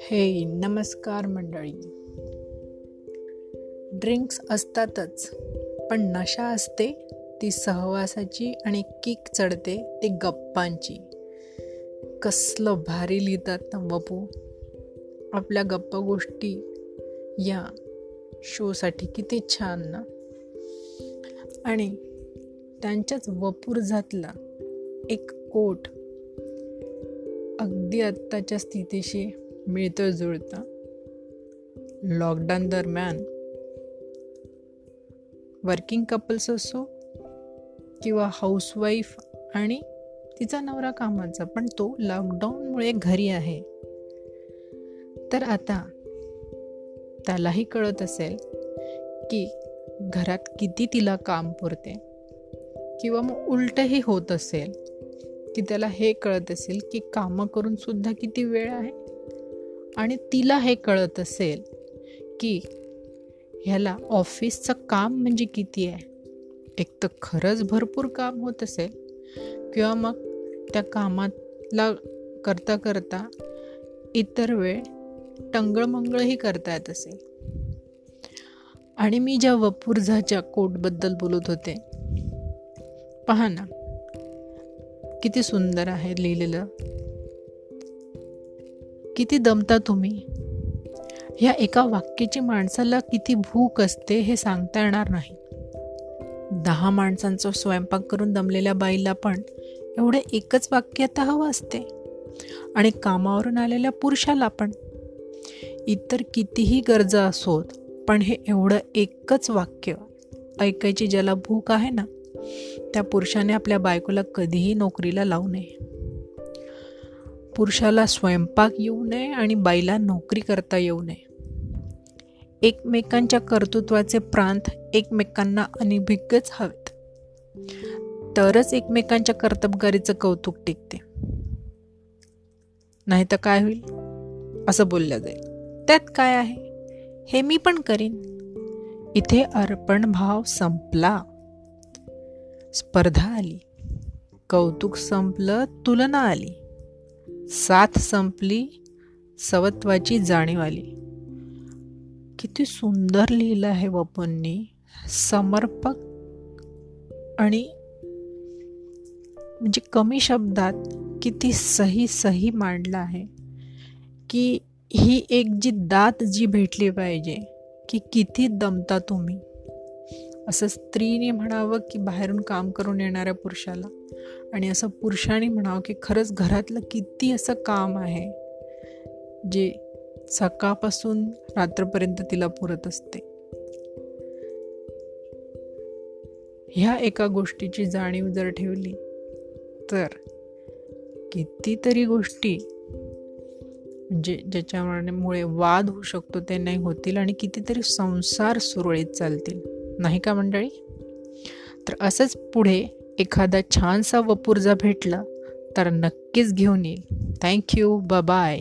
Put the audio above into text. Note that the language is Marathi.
हे नमस्कार मंडळी. ड्रिंक्स असतातच पण नशा असते ती सहवासाची आणि किक चढते ती गप्पांची. कसलं भारी लिहितात ना बपू. आपल्या गप्पा गोष्टी या शोसाठी किती छान ना. आणि त्यांच्याच वपूर जातला. एक कोट अगदी आत्ताच्या स्थितीशी मिळतं जुळतं. लॉकडाऊन दरम्यान वर्किंग कपल्स असो किंवा हाऊसवाईफ आणि तिचा नवरा कामाचा पण तो लॉकडाऊनमुळे घरी आहे. तर आता त्यालाही कळत असेल की घरात किती तिला काम पुरते किंवा मग उलटही होत असेल. की त्याला हे कळत असेल की कामं करून सुद्धा किती वेळ आहे. आणि तिला हे कळत असेल की ह्याला ऑफिसचं काम म्हणजे किती आहे. एक तर खरंच भरपूर काम होत असेल किंवा मग त्या कामातला करता करता इतर वेळ टंगळमंगळही करता येत असेल. आणि मी ज्या वपुर्झाच्या कोटबद्दल बोलत होते पहा ना किती सुंदर आहे लिहिलेलं. किती दमता तुम्ही. ह्या एका वाक्याची माणसाला किती भूक असते हे सांगता येणार नाही. दहा माणसांचा स्वयंपाक करून दमलेल्या बाईला पण एवढे एकच वाक्य आता हवं असते. आणि कामावरून आलेल्या पुरुषाला पण. इतर कितीही गरजा असोत पण हे एवढं एकच वाक्य ऐकायची ज्याला भूक आहे ना त्या पुरुषाने आपल्या बायकोला कधीही नोकरीला लावू नये. पुरुषाला स्वयंपाक येऊ नये आणि बाईला नोकरी करता येऊ नये. एकमेकांच्या कर्तृत्वाचे प्रांत एकमेकांना अनिभिज्ञच हवेत. तरच एकमेकांच्या कर्तबगारीचं कौतुक टिकते. नाही तर काय होईल? असं बोललं जाईल. त्यात काय आहे? हे मी पण करीन. इथे अर्पण भाव संपला. स्पर्धा आली. कौतुक संपलं तुलना आली. साथ संपली सवत्वाची जाणीव आली. किती सुंदर लिहिलं आहे वपूंनी समर्पक आणि म्हणजे कमी शब्दात किती सही सही मांडला आहे. की ही एक जी दात जी भेटली पाहिजे की किती दमता तुम्ही. असं स्त्रीने म्हणावं की बाहेरून काम करून येणाऱ्या पुरुषाला. आणि असं पुरुषाने म्हणावं की खरंच घरातलं किती असं काम आहे जे सकाळपासून रात्रपर्यंत तिला पुरत असते. ह्या एका गोष्टीची जाणीव जर ठेवली तर कितीतरी गोष्टी म्हणजे ज्याच्यामुळे वाद होऊ शकतो ते नाही होतील आणि कितीतरी संसार सुरळीत चालतील. नाही का मंडळी? तर असंच पुढे एखादा छानसा वपूर्जा भेटला तर नक्कीच घेऊन येईल. Thank you bye